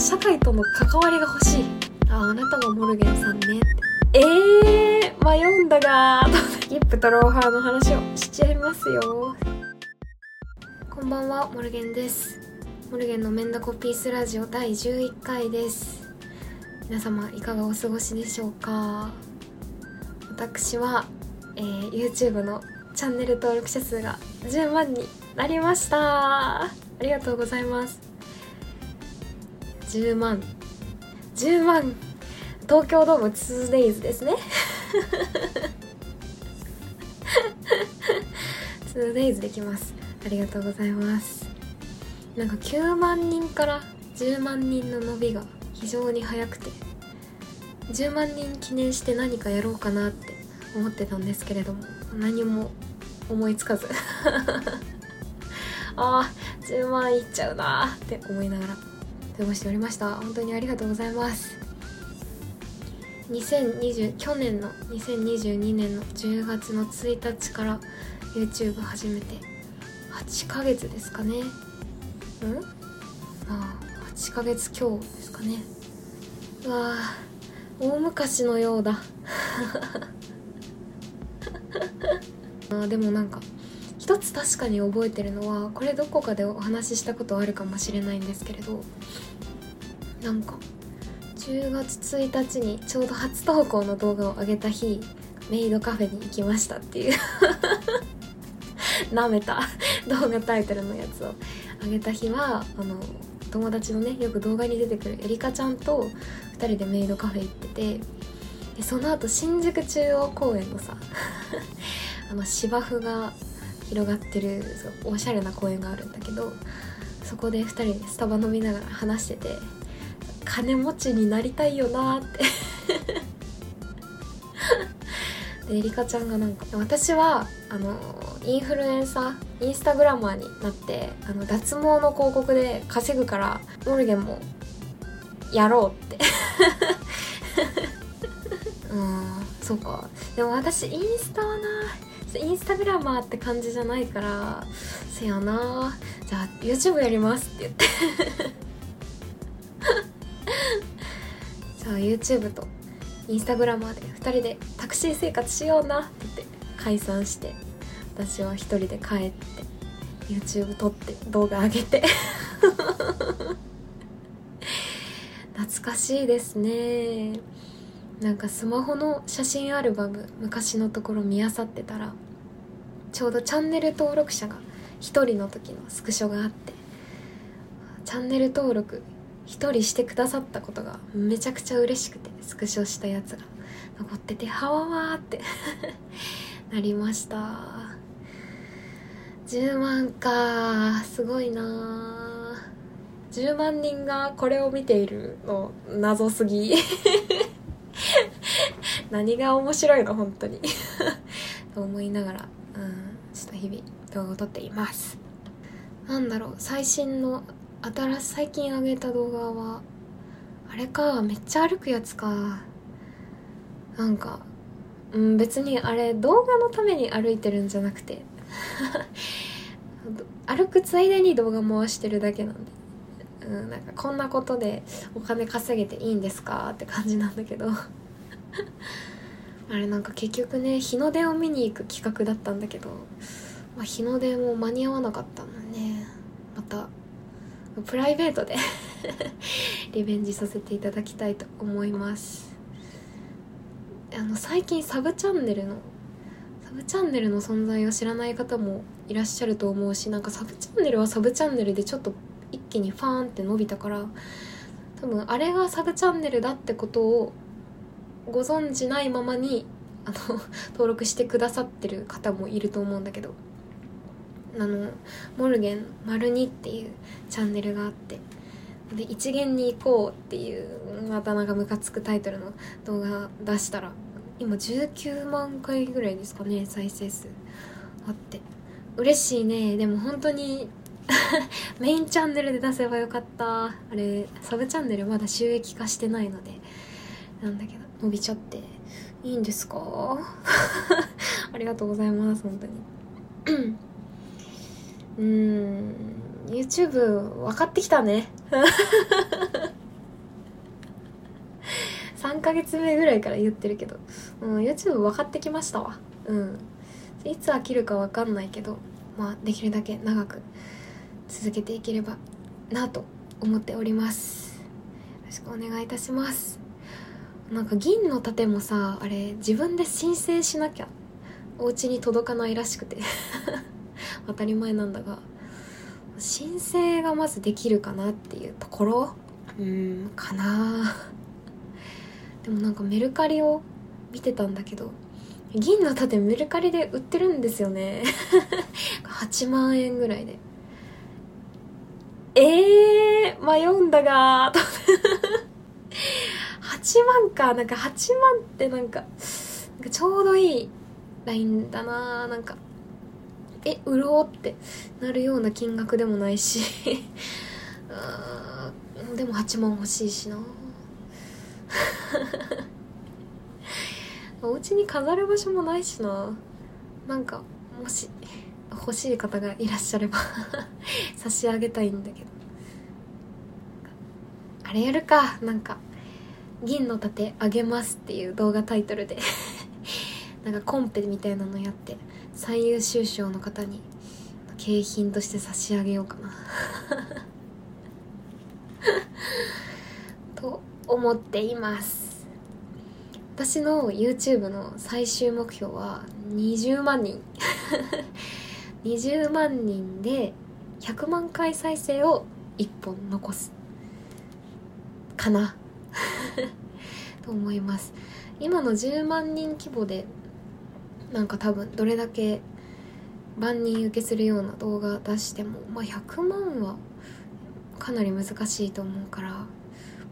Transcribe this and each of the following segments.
社会との関わりが欲しい。ああなたがモルゲンさんね。ええー、迷うんだが。スキップとローファーの話をしちゃいますよ。こんばんはモルゲンです。モルゲンのメンダコピースラジオ第11回です。皆様いかがお過ごしでしょうか。私は、えー、YouTube のチャンネル登録者数が10万になりました。ありがとうございます10万。10万。東京ドーム 2days ですね。2days できます。ありがとうございます。なんか9万人から10万人の伸びが非常に早くて10万人記念して何かやろうかなって思ってたんですけれども何も思いつかず。ああ10万いっちゃうなって思いながら。過ごしておりました。本当にありがとうございます。2020去年の2022年の10月の1日から YouTube 始めて8ヶ月ですかね。うん？まあ8ヶ月強ですかね。うわ大昔のようだ。あでもなんか一つ確かに覚えてるのはこれどこかでお話ししたことあるかもしれないんですけれどなんか10月1日にちょうど初投稿の動画を上げた日メイドカフェに行きましたっていう。なめた。動画タイトルのやつを。上げた日はあの友達のねよく動画に出てくるエリカちゃんと2人でメイドカフェ行っててでその後新宿中央公園のさ あの芝生が広がってるおしゃれな公園があるんだけどそこで2人でスタバ飲みながら話してて金持ちになりたいよなって。でエリカちゃんがなんか私はあのインフルエンサーインスタグラマーになってあの脱毛の広告で稼ぐからモルゲンもやろうって。うんそうか。でも私インスタはなインスタグラマーって感じじゃないからせやな。じゃあ YouTube やりますって言って。じゃあ YouTube とインスタグラマーで2人でタクシー生活しようなって言って解散して私は1人で帰って YouTube 撮って動画上げて。懐かしいですね。なんかスマホの写真アルバム昔のところ見漁ってたらちょうどチャンネル登録者が1人の時のスクショがあってチャンネル登録1人してくださったことがめちゃくちゃ嬉しくてスクショしたやつが。残っててはわわーって なりました。10万かすごいな10万人がこれを見ているの謎すぎ。何が面白いの？本当に。と思いながら、うん、ちょっと日々動画を撮っています。なんだろう最新の新し最近上げた動画はあれかめっちゃ歩くやつか。なんか、うん、別にあれ動画のために歩いてるんじゃなくて。歩くついでに動画回してるだけなんで、うん、なんかこんなことでお金稼げていいんですかって感じなんだけど。あれなんか結局ね日の出を見に行く企画だったんだけど、まあ、日の出も間に合わなかったのね。またプライベートで リベンジさせていただきたいと思います。あの最近サブチャンネルのサブチャンネルの存在を知らない方もいらっしゃると思うしなんかサブチャンネルはサブチャンネルでちょっと一気にファーンって伸びたから多分あれがサブチャンネルだってことをご存じないままにあの登録してくださってる方もいると思うんだけど。あのモルゲン丸2っていうチャンネルがあってで一元に行こうっていうまたなんかムカつくタイトルの動画出したら今19万回ぐらいですかね再生数あって。嬉しいね。でも本当に メインチャンネルで出せばよかった。あれサブチャンネルまだ収益化してないのでなんだけど伸びちゃって。いいんですか？ありがとうございます本当に。うん。YouTube 分かってきたね。3ヶ月目ぐらいから言ってるけど、うん、YouTube 分かってきましたわ。うん。いつ飽きるか分かんないけどまあできるだけ長く続けていければなと思っております。よろしくお願いいたします。なんか銀の盾もさあれ自分で申請しなきゃお家に届かないらしくて。当たり前なんだが申請がまずできるかなっていうところ？うん。かな。でもなんかメルカリを見てたんだけど銀の盾メルカリで売ってるんですよね。8万円ぐらいで。ええー、迷うんだが8 万か。なんか8万ってなんかなんかちょうどいいラインだな。なんかえ売ろうってなるような金額でもないし。うんでも8万欲しいしな。お家に飾る場所もないしな。なんかもし欲しい方がいらっしゃれば 差し上げたいんだけど。あれやるか。なんか銀の盾あげますっていう動画タイトルで。なんかコンペみたいなのやって。最優秀賞の方に景品として差し上げようかな。と思っています。私の YouTube の最終目標は20万人。20万人で100万回再生を1本残す。かな。と思います。今の10万人規模でなんか多分どれだけ万人受けするような動画出しても、まあ、100万はかなり難しいと思うから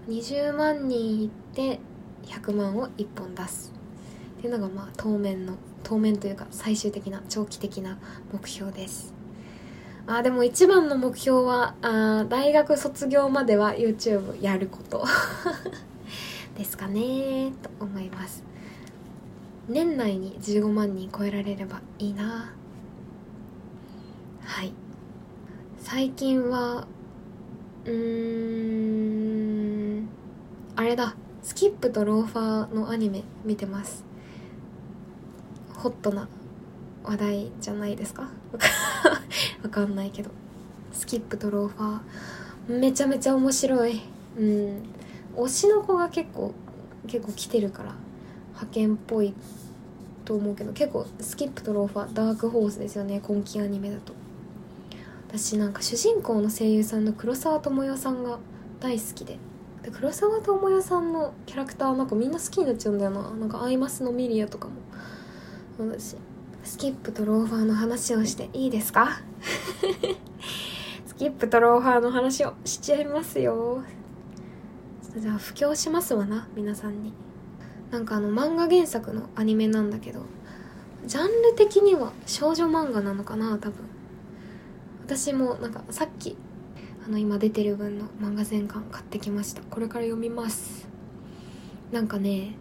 20万人いって100万を1本出す。っていうのがまあ当面の当面というか最終的な長期的な目標です。あでも一番の目標はあ大学卒業までは YouTube やること。ですかねと思います。年内に15万人超えられればいいな。はい。最近はうーんあれだ。スキップとローファーのアニメ見てます。ホットな話題じゃないですか？わかんないけど。スキップとローファー。めちゃめちゃ面白い。うん。推しの子が結構結構来てるから。派遣っぽいと思うけど結構スキップとローファーダークホースですよね今期アニメだと。私なんか主人公の声優さんの黒沢智代さんが大好きで。で黒沢智代さんのキャラクターなんかみんな好きになっちゃうんだよな。なんかアイマスのミリアとかも。私スキップとローファーの話をしていいですか？スキップとローファーの話をしちゃいますよ。じゃあ布教しますわな皆さんに。なんかあの漫画原作のアニメなんだけどジャンル的には少女漫画なのかな多分。私もなんかさっきあの今出てる分の漫画全巻買ってきました。これから読みます。なんかね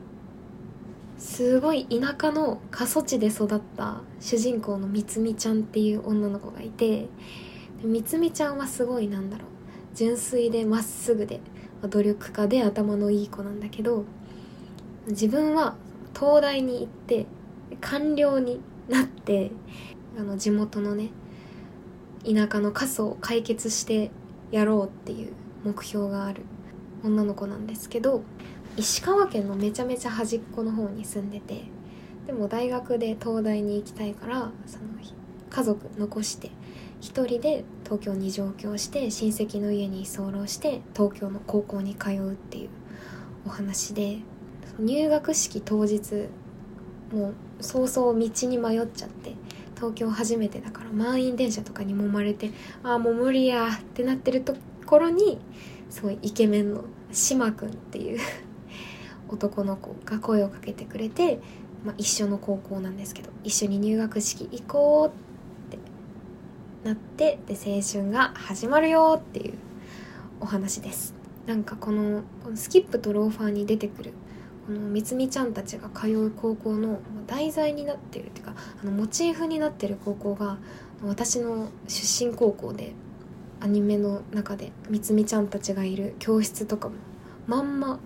すごい田舎の過疎地で育った主人公のみつみちゃんっていう女の子がいてみつみちゃんはすごいなんだろう純粋でまっすぐで努力家で頭のいい子なんだけど自分は東大に行って官僚になってあの地元のね田舎の過疎を解決してやろうっていう目標がある女の子なんですけど石川県のめちゃめちゃ端っこの方に住んでてでも大学で東大に行きたいからその家族残して一人で東京に上京して親戚の家に居候して東京の高校に通うっていうお話で入学式当日もう早々道に迷っちゃって東京初めてだから満員電車とかに揉まれてああもう無理やってなってるところにすごいイケメンの島くんっていう 男の子が声をかけてくれて、まあ、一緒の高校なんですけど一緒に入学式行こうってなってで青春が始まるよっていうお話です。なんかこのスキップとローファーに出てくるこのみつみちゃんたちが通う高校の題材になってるっていうかあのモチーフになってる高校が私の出身高校でアニメの中でみつみちゃんたちがいる教室とかもまんま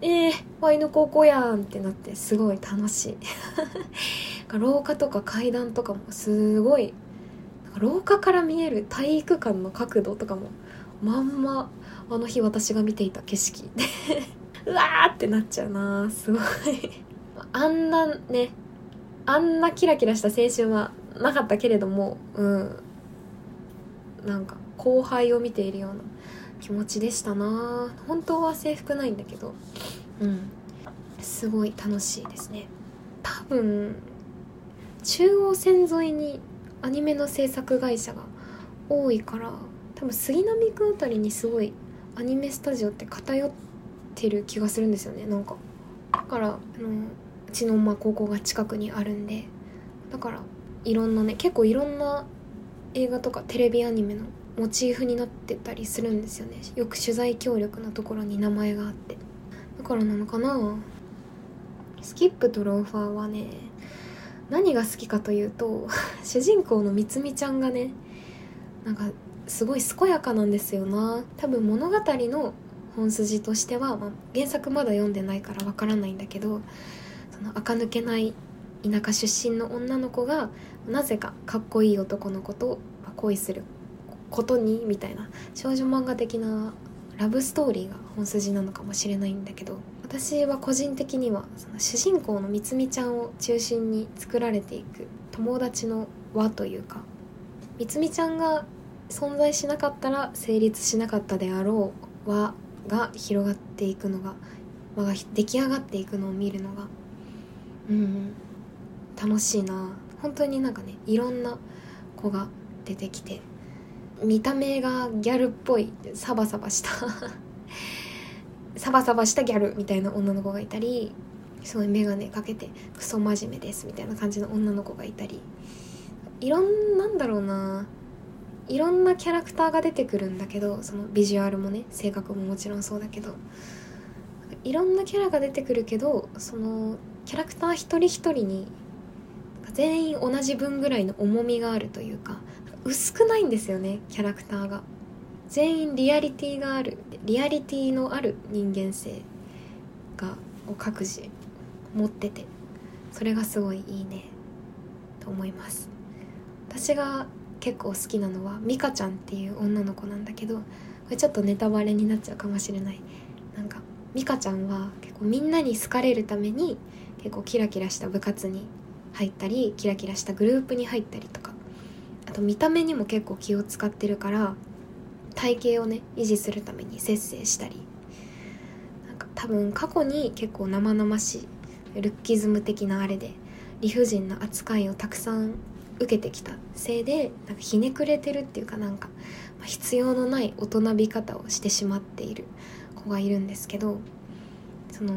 えー、ワイの高校やんってなってすごい楽しい。廊下とか階段とかもすごい廊下から見える体育館の角度とかもまんまあの日私が見ていた景色で。うわーってなっちゃうな。すごい。あんなねあんなキラキラした青春はなかったけれどもうん。なんか後輩を見ているような気持ちでしたな。本当は制服ないんだけど。うん。すごい楽しいですね。多分中央線沿いにアニメの制作会社が多いから多分杉並区あたりにすごいアニメスタジオって偏っててる気がするんですよねなんか。だからあのうちのまあ高校が近くにあるんでだからいろんなね結構いろんな映画とかテレビアニメのモチーフになってたりするんですよね。よく取材協力のところに名前があって。だからなのかな。スキップとローファーはね何が好きかというと 主人公のみつみちゃんがねなんかすごい健やかなんですよな。多分物語の本筋としては、まあ、原作まだ読んでないからわからないんだけどその垢抜けない田舎出身の女の子がなぜかかっこいい男の子と恋することにみたいな少女漫画的なラブストーリーが本筋なのかもしれないんだけど私は個人的にはその主人公のみつみちゃんを中心に作られていく友達の輪というかみつみちゃんが存在しなかったら成立しなかったであろう輪が広がっていくのが輪が出来上がっていくのを見るのがうん楽しいな。本当になんかねいろんな子が出てきて見た目がギャルっぽいサバサバした サバサバしたギャルみたいな女の子がいたりすごい眼鏡かけてクソ真面目ですみたいな感じの女の子がいたりいろんなんだろうな。いろんなキャラクターが出てくるんだけどそのビジュアルもね性格ももちろんそうだけどいろんなキャラが出てくるけどそのキャラクター一人一人に全員同じ分ぐらいの重みがあるというか薄くないんですよねキャラクターが。全員リアリティがあるリアリティのある人間性がを各自持っててそれがすごいいいねと思います。私が結構好きなのはミカちゃんっていう女の子なんだけどこれちょっとネタバレになっちゃうかもしれない。なんかミカちゃんは結構みんなに好かれるために結構キラキラした部活に入ったりキラキラしたグループに入ったりとか。あと見た目にも結構気を使ってるから体型をね維持するために節制したり。なんか多分過去に結構生々しいルッキズム的なあれで理不尽な扱いをたくさん受けてきたせいでなんかひねくれてるっていうかなんか、ま、必要のない大人び方をしてしまっている子がいるんですけどその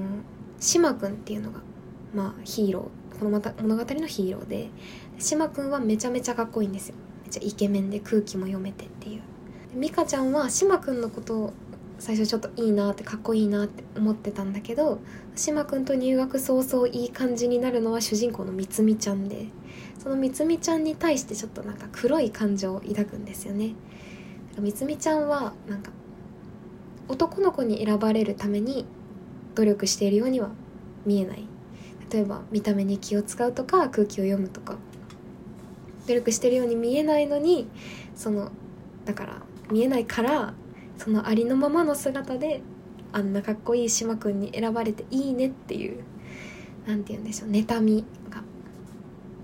島君っていうのがまあヒーローこのまた物語のヒーローで島君はめちゃめちゃかっこいいんですよ。めちゃイケメンで空気も読めてっていう。美香ちゃんは島君のことを最初ちょっといいなってかっこいいなって思ってたんだけど島君と入学早々いい感じになるのは主人公のみつみちゃんで。そのみつみちゃんに対してちょっとなんか黒い感情を抱くんですよね。みつみちゃんはなんか男の子に選ばれるために努力しているようには見えない。例えば見た目に気を使うとか空気を読むとか。努力してるように見えないのにそのだから見えないからそのありのままの姿であんなかっこいい島君に選ばれていいねっていう何て言うんでしょう妬みが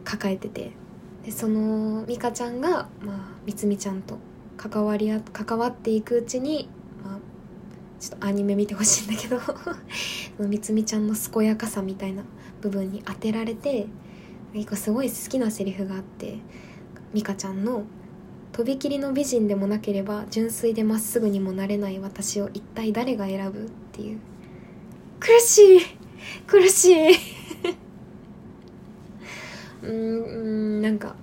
抱えてて。でその美香ちゃんが、まあ、みつみちゃんと関わりあ関わっていくうちに、まあ、ちょっとアニメ見てほしいんだけど みつみちゃんの健やかさみたいな部分に当てられて一個すごい好きなセリフがあって美香ちゃんの「とびきりの美人でもなければ純粋でまっすぐにもなれない私を一体誰が選ぶ?」っていう。苦しい。苦しい。うんなんか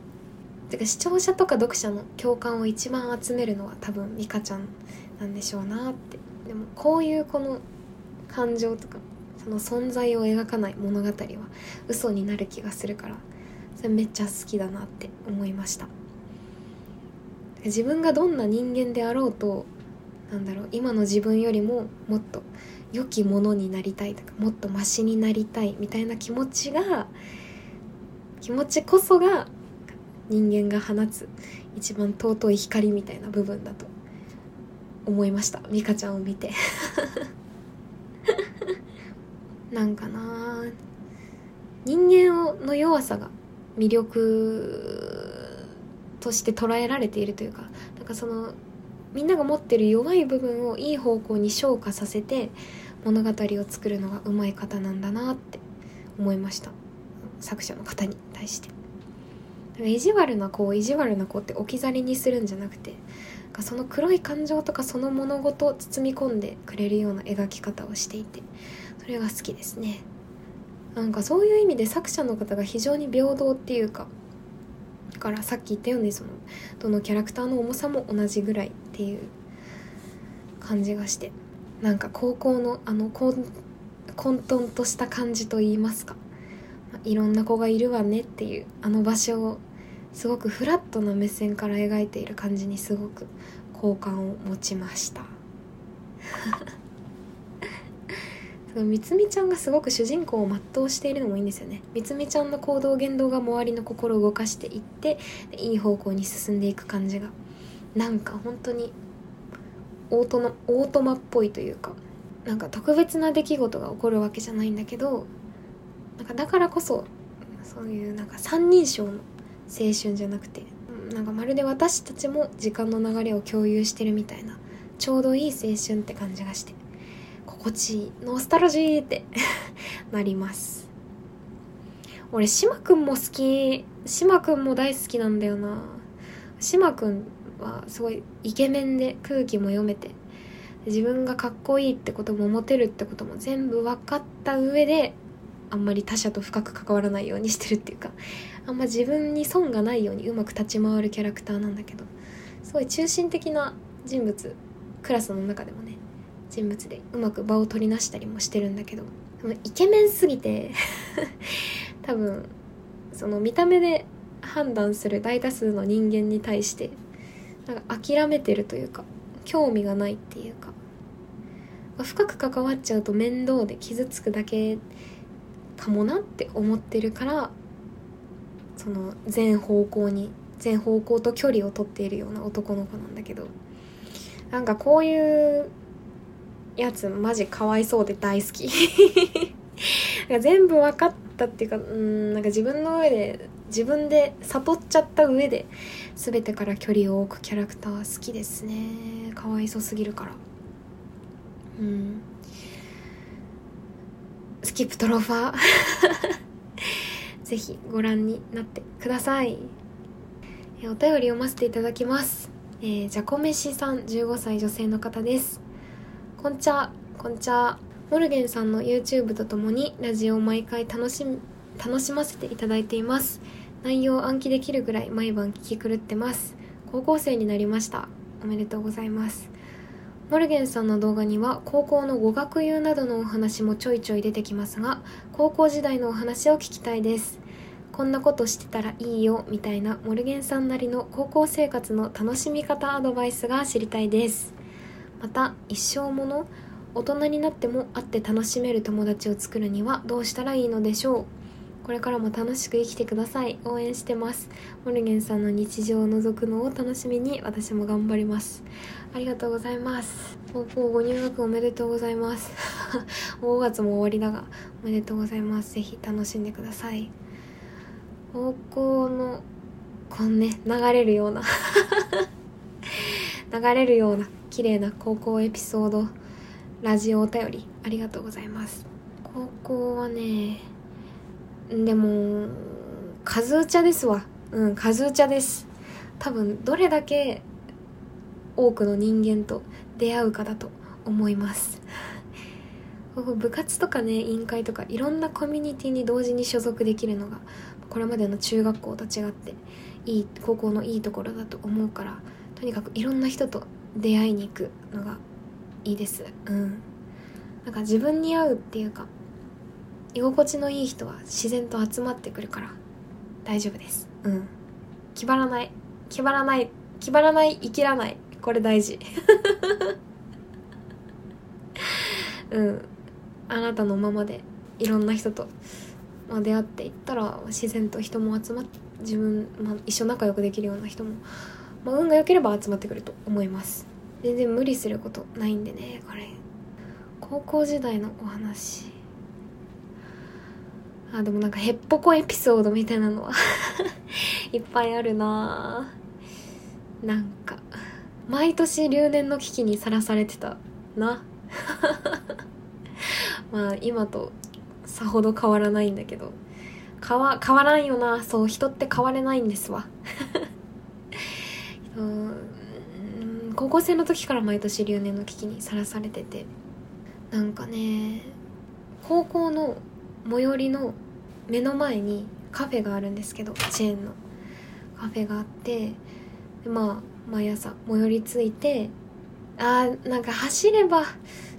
てか視聴者とか読者の共感を一番集めるのは多分美香ちゃんなんでしょうなって。でもこういうこの感情とかその存在を描かない物語は嘘になる気がするからそれめっちゃ好きだなって思いました。自分がどんな人間であろうとなんだろう今の自分よりももっと良きものになりたいとかもっとマシになりたいみたいな気持ちが気持ちこそが人間が放つ一番尊い光みたいな部分だと思いました。美香ちゃんを見て。なんかな人間の弱さが魅力として捉えられているというかなんかそのみんなが持ってる弱い部分をいい方向に昇華させて物語を作るのがうまい方なんだなって思いました。作者の方に対して。意地悪な子を意地悪な子って置き去りにするんじゃなくてその黒い感情とかその物事を包み込んでくれるような描き方をしていてそれが好きですね。なんかそういう意味で作者の方が非常に平等っていうかだからさっき言ったようにそのどのキャラクターの重さも同じぐらいっていう感じがしてなんか高校のあの混沌とした感じと言いますか、いろんな子がいるわねっていうあの場所をすごくフラットな目線から描いている感じにすごく好感を持ちました。みつみちゃんがすごく主人公を全うしているのもいいんですよね。みつみちゃんの行動言動が周りの心を動かしていっていい方向に進んでいく感じが。なんか本当にオートのオートマっぽいというかなんか特別な出来事が起こるわけじゃないんだけどなんかだからこそそういうなんか三人称の青春じゃなくてなんかまるで私たちも時間の流れを共有してるみたいなちょうどいい青春って感じがして心地いいノスタルジーって なります。俺島くんも好き島くんも大好きなんだよな。島くんはすごいイケメンで空気も読めて自分がかっこいいってこともモテるってことも全部分かった上であんまり他者と深く関わらないようにしてるっていうか あんま自分に損がないようにうまく立ち回るキャラクターなんだけどすごい中心的な人物クラスの中でもね人物でうまく場を取りなしたりもしてるんだけどイケメンすぎて 多分その見た目で判断する大多数の人間に対してなんか諦めてるというか興味がないっていうか深く関わっちゃうと面倒で傷つくだけかもなって思ってるからその全方向に全方向と距離を取っているような男の子なんだけどなんかこういうやつマジかわいそうで大好き。全部分かったっていうかうんなんか自分の上で自分で悟っちゃった上で全てから距離を置くキャラクター好きですね。かわいそすぎるから。うん。スキップトロファー。ぜひご覧になってください。えお便り読ませていただきます。えー、じゃこめしさん15歳女性の方です。こんちゃこんちゃ。モルゲンさんの YouTube とともにラジオを毎回楽し楽しませていただいています。内容を暗記できるぐらい毎晩聞き狂ってます。高校生になりました。おめでとうございます。モルゲンさんの動画には高校の語学友などのお話もちょいちょい出てきますが高校時代のお話を聞きたいです。こんなことしてたらいいよみたいなモルゲンさんなりの高校生活の楽しみ方アドバイスが知りたいです。また一生もの大人になっても会って楽しめる友達を作るにはどうしたらいいのでしょう。これからも楽しく生きてください。応援してます。モルゲンさんの日常を覗くのを楽しみに私も頑張ります。ありがとうございます。高校ご入学おめでとうございます。5月も終わりだがおめでとうございます。ぜひ楽しんでください。高校のこんね流れるような 流れるような綺麗な高校エピソードラジオお便りありがとうございます。高校はねでも数打ちゃですわ。うん数打ちゃです。多分どれだけ多くの人間と出会うかだと思います。部活とかね委員会とかいろんなコミュニティに同時に所属できるのがこれまでの中学校と違っていい高校のいいところだと思うからとにかくいろんな人と出会いに行くのがいいです。うん。なんか自分に合うっていうか居心地のいい人は自然と集まってくるから大丈夫です。うん。気張らない気張らない気張らない生きらない。これ大事。うん。あなたのままでいろんな人と、まあ、出会っていったら自然と人も集まって自分、まあ、一緒仲良くできるような人も、まあ、運が良ければ集まってくると思います。全然無理することないんでねこれ。高校時代のお話あでもなんかへっぽこエピソードみたいなのは いっぱいあるな。なんか毎年留年の危機にさらされてたな。まあ今とさほど変わらないんだけど。変わ変わらんよな。そう人って変われないんですわ。うん高校生の時から毎年留年の危機にさらされてて。なんかね高校の最寄りの目の前にカフェがあるんですけどチェーンの。カフェがあってまあ毎朝最寄り着いてあーなんか走れば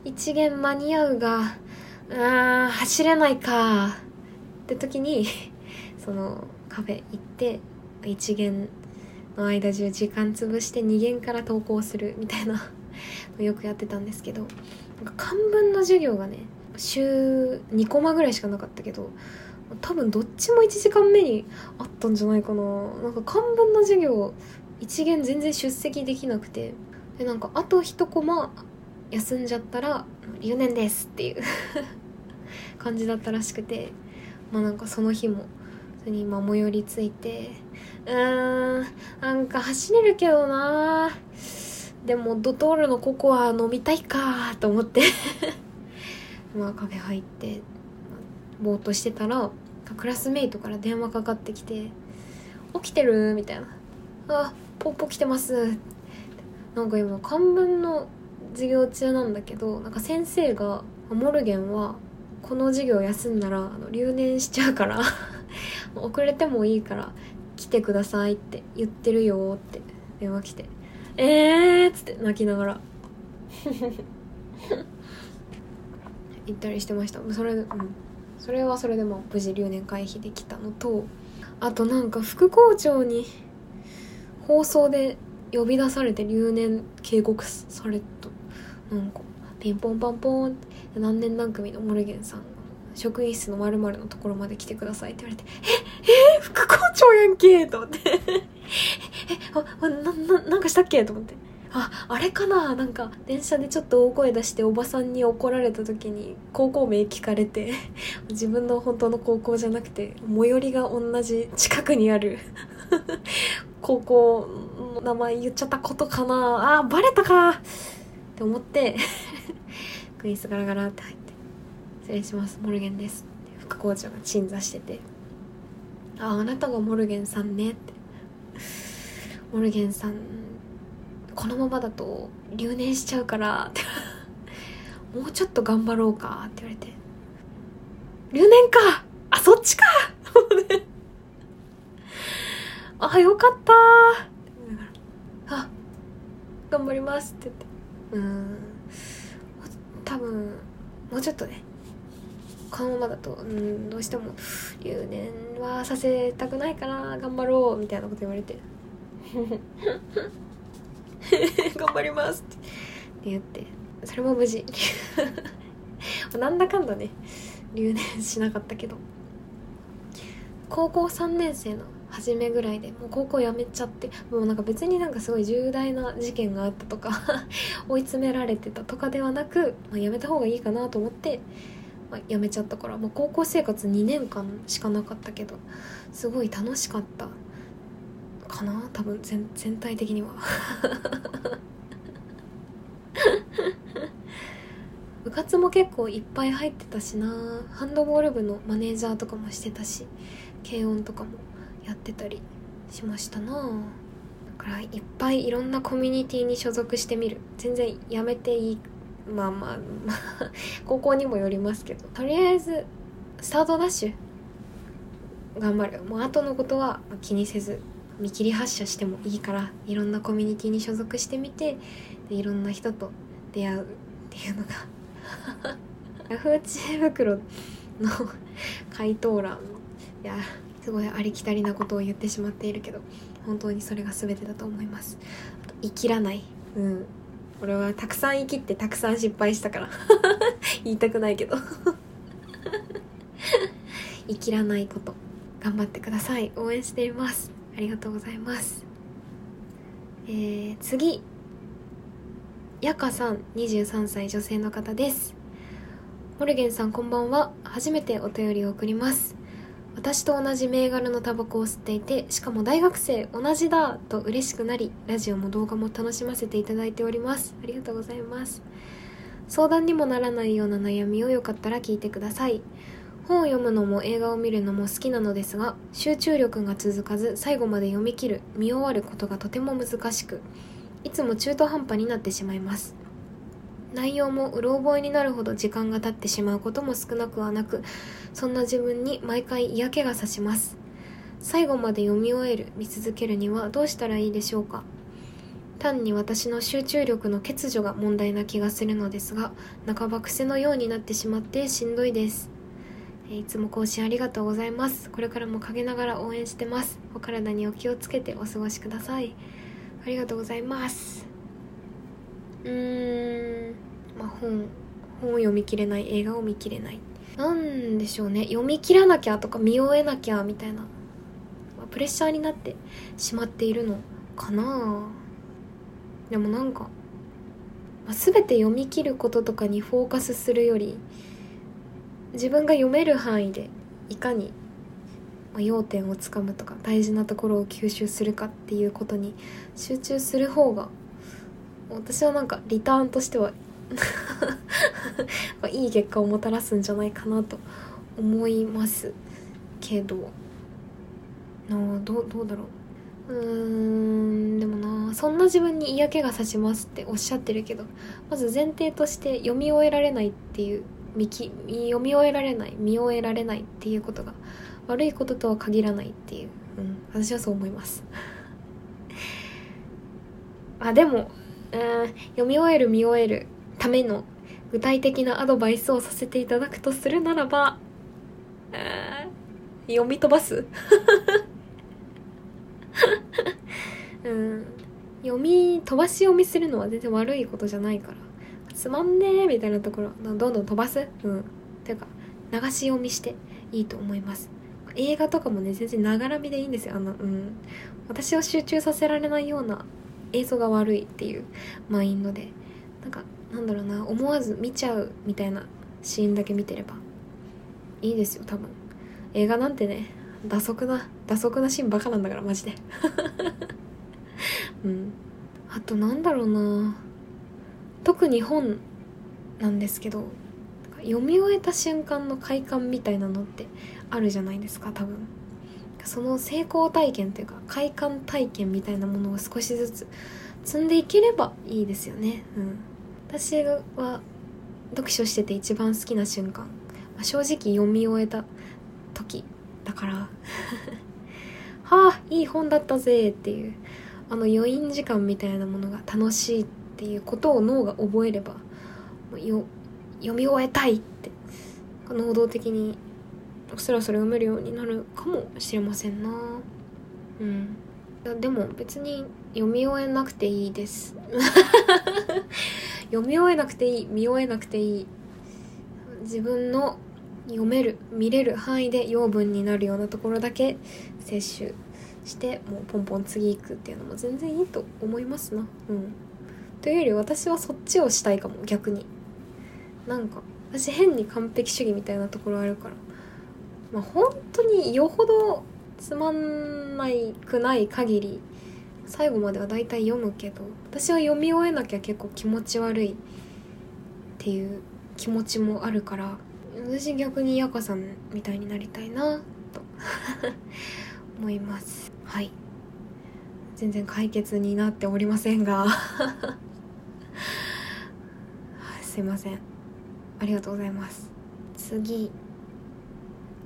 一元間に合うがあー走れないか。って時に そのカフェ行って一元の間中時間潰して二元から投稿するみたいなの よくやってたんですけどなんか漢文の授業がね週2コマぐらいしかなかったけど多分どっちも1時間目にあったんじゃないかな。なんか漢文の授業一元全然出席できなくて。でなんかあと1コマ休んじゃったら留年ですっていう 感じだったらしくて。まあなんかその日もそれに今最寄りついてうーんなんか走れるけどな。でもドトールのココア飲みたいかと思って。まあカフェ入って。ぼーっとしてたらクラスメイトから電話かかってきて「起きてる?」みたいな「あポッポ来てます」なんか今漢文の授業中なんだけどなんか先生が「モルゲンはこの授業休んだらあの留年しちゃうから 遅れてもいいから来てください」って言ってるよって電話来て「えー」っつって泣きながら。行ったりしてました。それうんそれはそれでも無事留年回避できたのとあとなんか副校長に放送で呼び出されて留年警告されたなんかピンポンパンポンって何年何組のモルゲンさん職員室の〇〇のところまで来てくださいって言われて「ええ副校長やんけ!」と思って「えあなななんかしたっけ?」と思ってああれかな？なんか電車でちょっと大声出しておばさんに怒られた時に高校名聞かれて 自分の本当の高校じゃなくて最寄りが同じ近くにある 高校の名前言っちゃったことかな？あバレたか！って思って クイズガラガラって入って「失礼しますモルゲンです」って副校長が鎮座してて「あああなたがモルゲンさんね」って「モルゲンさんこのままだと留年しちゃうから」っ てもうちょっと頑張ろうかって言われて「留年かあそっちか! 」あよかったあ頑張りますって言ってうん多分もうちょっとねこのままだと、うん、どうしても留年はさせたくないから頑張ろうみたいなこと言われて 頑張りますって。言って。それも無事。なんだかんだね。留年しなかったけど。高校3年生の初めぐらいでもう高校辞めちゃってもうなんか別になんかすごい重大な事件があったとか 追い詰められてたとかではなく、まあ、辞めた方がいいかなと思って、まあ、辞めちゃったから、まあ、高校生活2年間しかなかったけどすごい楽しかった。かな？多分全全体的には。部活も結構いっぱい入ってたしな。ハンドボール部のマネージャーとかもしてたし軽音とかもやってたりしましたな。だからいっぱいいろんなコミュニティに所属してみる。全然やめていい。まあまあまあ 高校にもよりますけど。とりあえずスタートダッシュ頑張る。もう後のことは気にせず見切り発車してもいいからいろんなコミュニティに所属してみてでいろんな人と出会うっていうのが。ヤフー知恵袋の回答欄いやすごいありきたりなことを言ってしまっているけど本当にそれが全てだと思います。生きらない。うん。俺はたくさん生きってたくさん失敗したから。言いたくないけど。生きらないこと頑張ってください。応援しています。ありがとうございます。えー、次。やかさん23歳女性の方です。モルゲンさんこんばんは。初めてお便りを送ります。私と同じ銘柄のタバコを吸っていてしかも大学生同じだと嬉しくなりラジオも動画も楽しませていただいております。ありがとうございます。相談にもならないような悩みをよかったら聞いてください。本を読むのも映画を見るのも好きなのですが集中力が続かず最後まで読み切る見終わることがとても難しくいつも中途半端になってしまいます。内容もうろ覚えになるほど時間が経ってしまうことも少なくはなくそんな自分に毎回嫌気がさします。最後まで読み終える見続けるにはどうしたらいいでしょうか。単に私の集中力の欠如が問題な気がするのですが半ば癖のようになってしまってしんどいです。いつも更新ありがとうございます。これからも陰ながら応援してます。お体にお気をつけてお過ごしください。ありがとうございます。うーん。まあ本本を読み切れない映画を見切れない。なんでしょうね。読み切らなきゃとか見終えなきゃみたいな、まあ、プレッシャーになってしまっているのかな。でもなんか、まあ、全て読み切ることとかにフォーカスするより自分が読める範囲でいかに要点をつかむとか大事なところを吸収するかっていうことに集中する方が私はなんかリターンとしては いい結果をもたらすんじゃないかなと思いますけど。などどうだろう。うーんでもなそんな自分に嫌気がさしますっておっしゃってるけどまず前提として読み終えられないっていう見き読み終えられない見終えられないっていうことが悪いこととは限らないっていう、うん、私はそう思います。あでもうん読み終える見終えるための具体的なアドバイスをさせていただくとするならば読み飛ばす。うん読み飛ばし読みするのは全然悪いことじゃないから。つまんねえみたいなところどんどん飛ばす？うん。ていうか流し読みしていいと思います。映画とかもね全然ながら見でいいんですよ。あのうん。私を集中させられないような映像が悪いっていうマインドで。なんかなんだろうな思わず見ちゃうみたいなシーンだけ見てればいいですよ多分。映画なんてね打足な打足なシーンバカなんだからマジで。うん。あとなんだろうな。特に本なんですけど読み終えた瞬間の快感みたいなのってあるじゃないですか多分。その成功体験というか快感体験みたいなものを少しずつ積んでいければいいですよね。うん。私は読書してて一番好きな瞬間、まあ、正直読み終えた時だから。はあいい本だったぜっていうあの余韻時間みたいなものが楽しいっていうことを脳が覚えればよ読み終えたいって能動的にそろそろ読めるようになるかもしれませんな。うん。いやでも別に読み終えなくていいです。読み終えなくていい見終えなくていい。自分の読める見れる範囲で養分になるようなところだけ摂取してもうポンポン次行くっていうのも全然いいと思いますな。うん。というより私はそっちをしたいかも逆に。なんか私変に完璧主義みたいなところあるから。まあ本当によほどつまんないくない限り最後までは大体読むけど私は読み終えなきゃ結構気持ち悪いっていう気持ちもあるから私逆にやかさんみたいになりたいなと 思います。はい。全然解決になっておりませんが。すいません。ありがとうございます。次。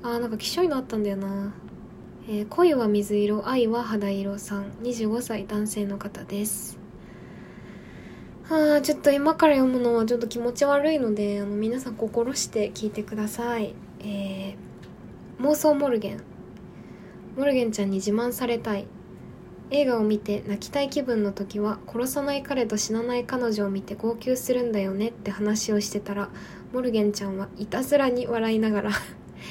あーなんかきしょいのあったんだよな。えー、恋は水色愛は肌色さん。25歳男性の方です。はあちょっと今から読むのはちょっと気持ち悪いのであの皆さん心して聞いてください。えー、妄想モルゲン。モルゲンちゃんに自慢されたい。映画を見て泣きたい気分の時は殺さない彼と死なない彼女を見て号泣するんだよねって話をしてたらモルゲンちゃんはいたずらに笑いながら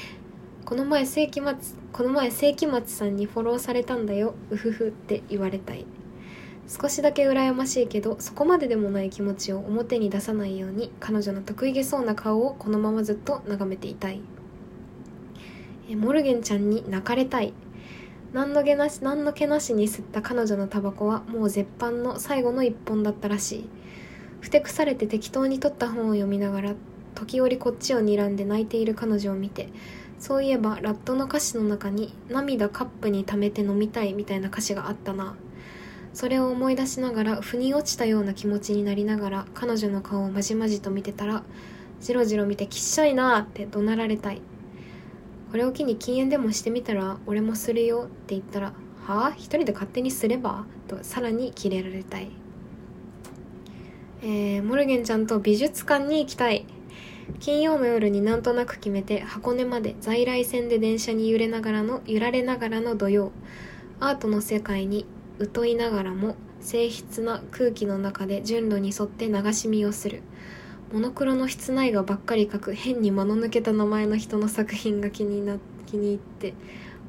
この前世紀末この前世紀末さんにフォローされたんだようふふって言われたい。少しだけ羨ましいけどそこまででもない気持ちを表に出さないように彼女の得意げそうな顔をこのままずっと眺めていたい。えモルゲンちゃんに泣かれたい。何の気なし何の気なしに吸った彼女のタバコはもう絶版の最後の一本だったらしい。ふてくされて適当に取った本を読みながら時折こっちを睨んで泣いている彼女を見てそういえばラットの歌詞の中に「涙カップに溜めて飲みたい」みたいな歌詞があったな。それを思い出しながら腑に落ちたような気持ちになりながら彼女の顔をまじまじと見てたらじろじろ見てきっしょいなって怒鳴られたい。これを機に禁煙でもしてみたら俺もするよって言ったらはあ？一人で勝手にすれば？とさらにキレられたい。えー、モルゲンちゃんと美術館に行きたい。金曜の夜になんとなく決めて箱根まで在来線で電車に揺れながらの揺られながらの土曜。アートの世界に疎いながらも静筆な空気の中で順路に沿って流し見をする。モノクロの室内画ばっかり描く変に間の抜けた名前の人の作品が気にな気に入って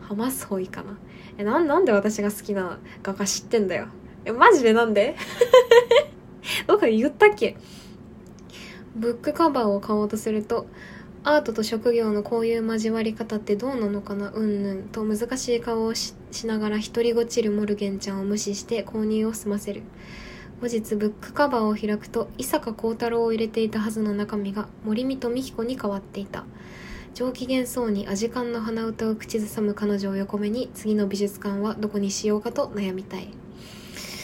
ハマスホイかな。えななんで私が好きな画家知ってんだよ。えマジでなんで？どっか言ったっけ？ブックカバーを買おうとするとアートと職業のこういう交わり方ってどうなのかな？うんぬん。と難しい顔をしながら独りごちるモルゲンちゃんを無視して購入を済ませる。後日ブックカバーを開くと伊坂幸太郎を入れていたはずの中身が森見と美彦に変わっていた。上機嫌そうにアジカンの鼻歌を口ずさむ彼女を横目に次の美術館はどこにしようかと悩みたい。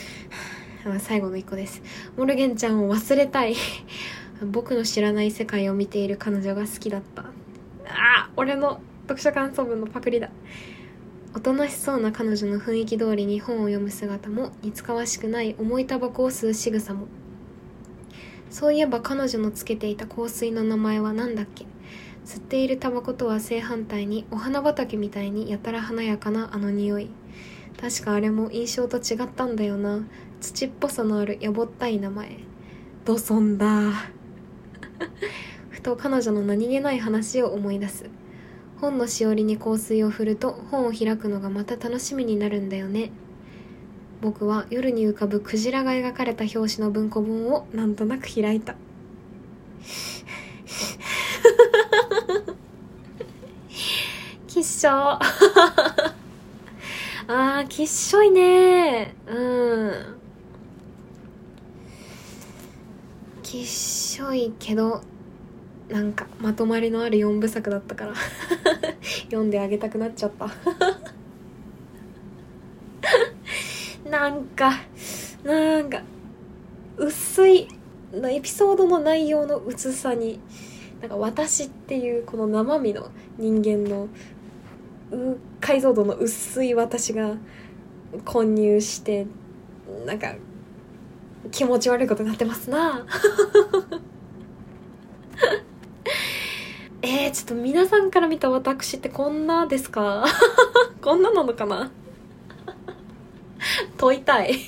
最後の一個です。モルゲンちゃんを忘れたい。僕の知らない世界を見ている彼女が好きだった。ああ俺の読書感想文のパクリだ。おとなしそうな彼女の雰囲気通りに本を読む姿も似つかわしくない重いタバコを吸う仕草も。そういえば彼女のつけていた香水の名前は何だっけ？吸っているタバコとは正反対にお花畑みたいにやたら華やかなあの匂い。確かあれも印象と違ったんだよな。土っぽさのあるやぼったい名前。ドソンだ。ふと彼女の何気ない話を思い出す。本のしおりに香水を振ると本を開くのがまた楽しみになるんだよね。僕は夜に浮かぶクジラが描かれた表紙の文庫本をなんとなく開いた。きっしょ あーきっしょいね。うん。きっしょいけどなんかまとまりのある4部作だったから。読んであげたくなっちゃった。なんかなんか薄いエピソードの内容の薄さになんか私っていうこの生身の人間の解像度の薄い私が混入してなんか気持ち悪いことになってますな えー、ちょっと皆さんから見た私ってこんなですか？こんななのかな？問いたい。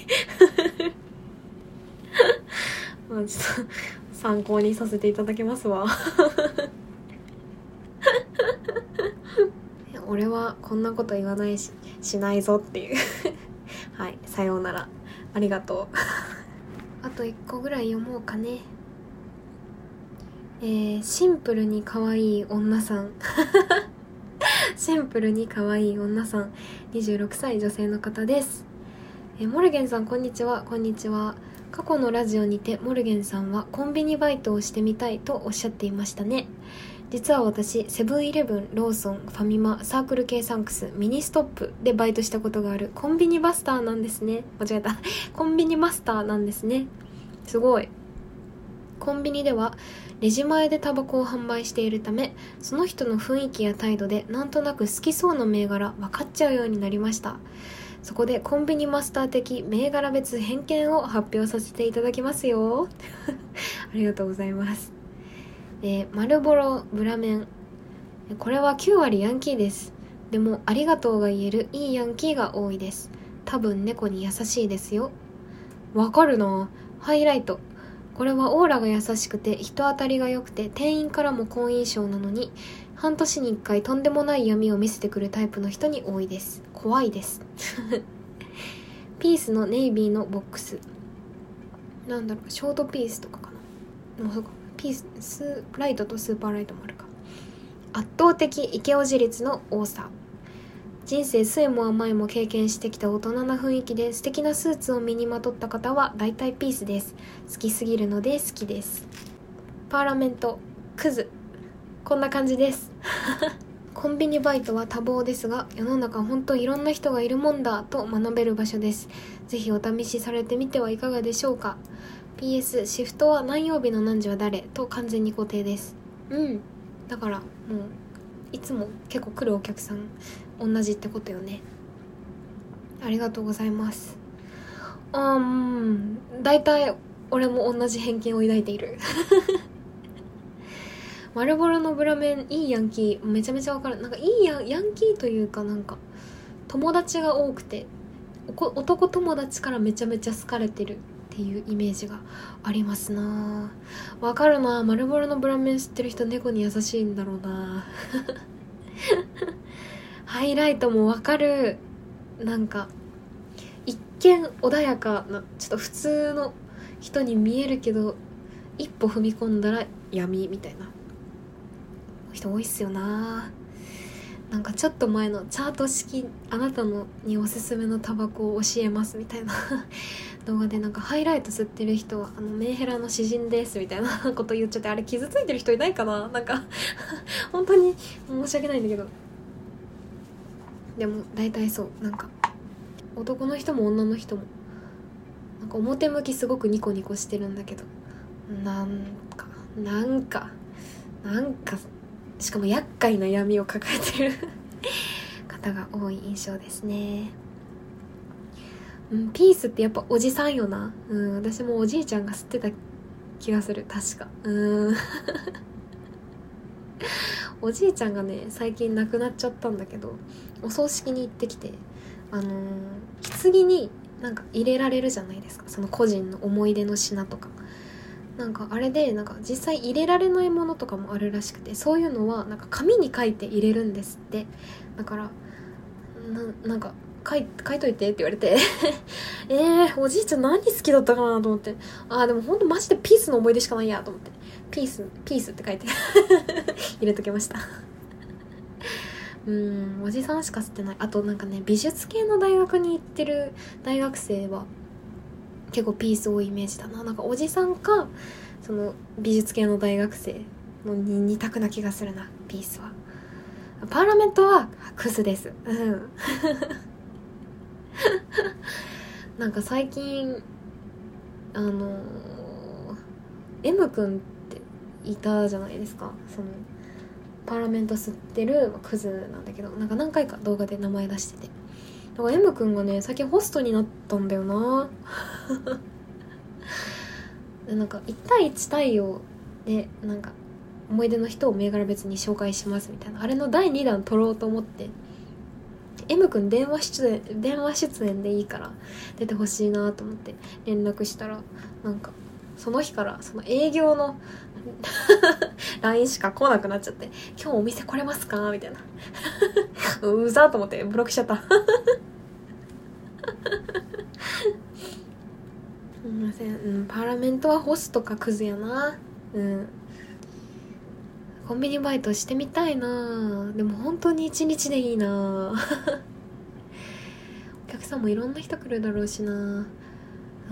まあちょっと参考にさせていただきますわ。俺はこんなこと言わないししないぞっていう。はいさようなら。ありがとう。あと1個ぐらい読もうかね。えー、シンプルに可愛い女さん。シンプルに可愛い女さん。26歳女性の方です。えー、モルゲンさんこんにちは。こんにちは。過去のラジオにてモルゲンさんはコンビニバイトをしてみたいとおっしゃっていましたね。実は私セブンイレブンローソンファミマサークル Kサンクスミニストップでバイトしたことがあるコンビニバスターなんですね。間違えた。コンビニマスターなんですね。すごい。コンビニではレジ前でタバコを販売しているためその人の雰囲気や態度でなんとなく好きそうな銘柄分かっちゃうようになりました。そこでコンビニマスター的銘柄別偏見を発表させていただきますよ。ありがとうございます。えー、マルボロブラメン。これは9割ヤンキーです。でもありがとうが言えるいいヤンキーが多いです。多分猫に優しいですよ。わかるな。ハイライト。これはオーラが優しくて人当たりが良くて店員からも好印象なのに半年に1回とんでもない闇を見せてくるタイプの人に多いです。怖いです。ピースのネイビーのボックス。なんだろうショートピースとかかな。もうそうか。ピースライトとスーパーライトもあるか。圧倒的イケオジ率の多さ。人生酸いも甘いも経験してきた大人な雰囲気で素敵なスーツを身にまとった方は大体ピースです。好きすぎるので好きです。パーラメントクズ。こんな感じです。コンビニバイトは多忙ですが世の中本当いろんな人がいるもんだと学べる場所です。ぜひお試しされてみてはいかがでしょうか。PS シフトは何曜日の何時は誰？と完全に固定です。うん。だからもういつも結構来るお客さん。同じってことよね。ありがとうございます。あうん。大体俺も同じ偏見を抱いている。マルボロのブラメンいいヤンキーめちゃめちゃわかる。なんかいいヤンヤンキーというかなんか友達が多くて男友達からめちゃめちゃ好かれてるっていうイメージがありますな。わかるな。マルボロのブラメン知ってる人猫に優しいんだろうな。ハイライトもわかるなんか一見穏やかなちょっと普通の人に見えるけど一歩踏み込んだら闇みたいな。人多いっすよな。なんかちょっと前のチャート式あなたのにおすすめのタバコを教えますみたいな。動画でなんかハイライト吸ってる人はあのメンヘラの詩人ですみたいな こと言っちゃってあれ傷ついてる人いないかな？なんか本当に申し訳ないんだけど。でも大体そうなんか男の人も女の人もなんか表向きすごくニコニコしてるんだけどなんかなんかなんかしかも厄介な闇を抱えてる 方が多い印象ですね。うんピースってやっぱおじさんよな。うん私もおじいちゃんが吸ってた気がする。確か。うん。おじいちゃんがね最近亡くなっちゃったんだけどお葬式に行ってきてあのー、棺になんか入れられるじゃないですか。その個人の思い出の品とか。なんかあれでなんか実際入れられないものとかもあるらしくてそういうのはなんか紙に書いて入れるんですって。だからなんか書い書いといてって言われて。えー、おじいちゃん何好きだったかなと思って。ああでもほんとマジでピースの思い出しかないやと思って。ピースピースって書いて。入れときました。うんおじさんしか吸ってない。あとなんかね美術系の大学に行ってる大学生は結構ピース多いイメージだな。なんかおじさんかその美術系の大学生のに二択な気がするな。ピースは。パーラメントはクズです。うん。なんか最近あのー、M 君っていたじゃないですか。そのパラメント吸ってるクズなんだけどなんか何回か動画で名前出してて。だから M 君がね最近ホストになったんだよな。で なんか1対1対応でなんか思い出の人を銘柄別に紹介しますみたいな。あれの第2弾撮ろうと思って。M 君電話出演電話出演でいいから出てほしいなと思って連絡したらなんかその日からその営業の LINE しか来なくなっちゃって、今日お店来れますか？みたいな。うざと思ってブロックしちゃった。すみません、うん、パーラメントはホストかクズやな。うん。コンビニバイトしてみたいなでも本当に一日でいいなお客さんもいろんな人来るだろうしな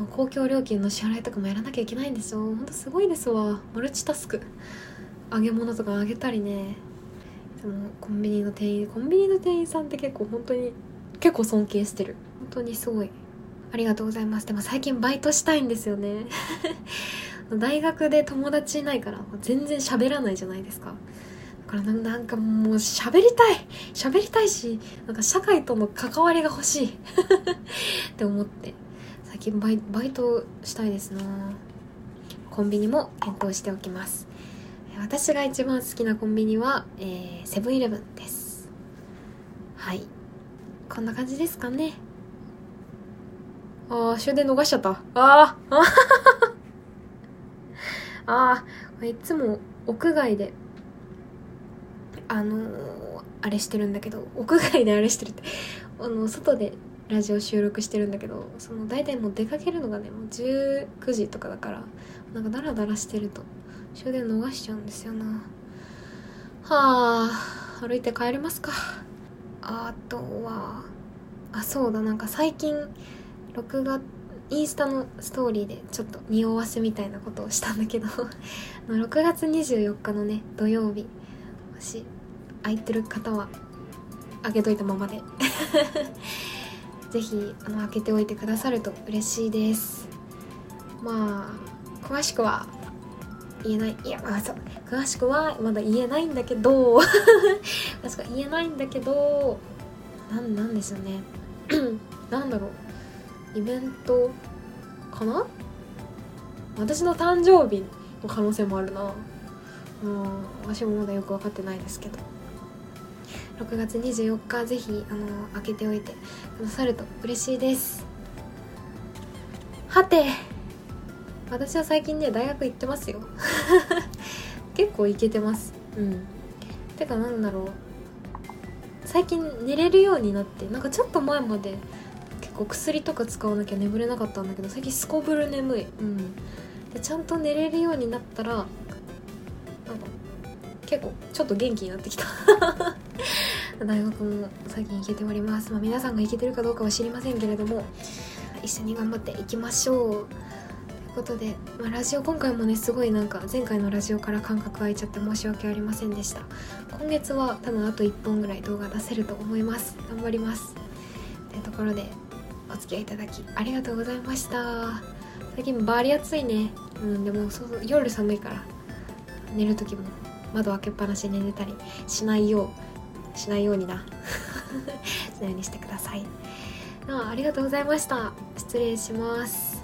公共料金の支払いとかもやらなきゃいけないんですよ。ほんとすごいですわ。マルチタスク。揚げ物とか揚げたりね。そのコンビニの店員コンビニの店員さんって結構本当に結構尊敬してる。本当にすごい。ありがとうございます。でも最近バイトしたいんですよね。大学で友達いないから全然喋らないじゃないですか。だからなんかもう喋りたい。喋りたいしなんか社会との関わりが欲しい。って思って。最近バイバイトしたいですな。コンビニも検討しておきます。私が一番好きなコンビニは、えーセブンイレブンです。はい。こんな感じですかね。ああ終電逃しちゃった。あ あああいつも屋外であのー、あれしてるんだけど屋外であれしてるってあの外でラジオ収録してるんだけどその大体もう出かけるのがねもう19時とかだからなんかダラダラしてると終電逃しちゃうんですよな。はあ歩いて帰りますか。あとはあそうだなんか最近録画インスタのストーリーでちょっと匂わせみたいなことをしたんだけど 6月24日のね土曜日もし空いてる方は開けといたままで。ぜひあの開けておいてくださると嬉しいです。まあ詳しくは言えないいやまあそう。詳しくはまだ言えないんだけど詳しくは言えないんだけどなんなんでしょうね。なんだろう。イベントかな？私の誕生日の可能性もあるな。うん私もまだよく分かってないですけど。6月24日ぜひあの開けておいてくださると嬉しいです。はて私は最近ね大学行ってますよ。結構行けてます。うん。てかなんだろう。最近寝れるようになってなんかちょっと前まで結構薬とか使わなきゃ眠れなかったんだけど最近すこぶる眠い。うん。でちゃんと寝れるようになったらなんか結構ちょっと元気になってきた。大学も最近行けております、まあ、皆さんが行けてるかどうかは知りませんけれども一緒に頑張っていきましょう。ということで、まあ、ラジオ今回もねすごいなんか前回のラジオから間隔空いちゃって申し訳ありませんでした。今月は多分あと1本ぐらい動画出せると思います。頑張ります。というところでお付き合いいただきありがとうございました。最近バリ暑いね。うんでもそう夜寒いから寝る時も窓開けっぱなしに寝たりしないようしないようにな。しないようにしてください。あありがとうございました。失礼します。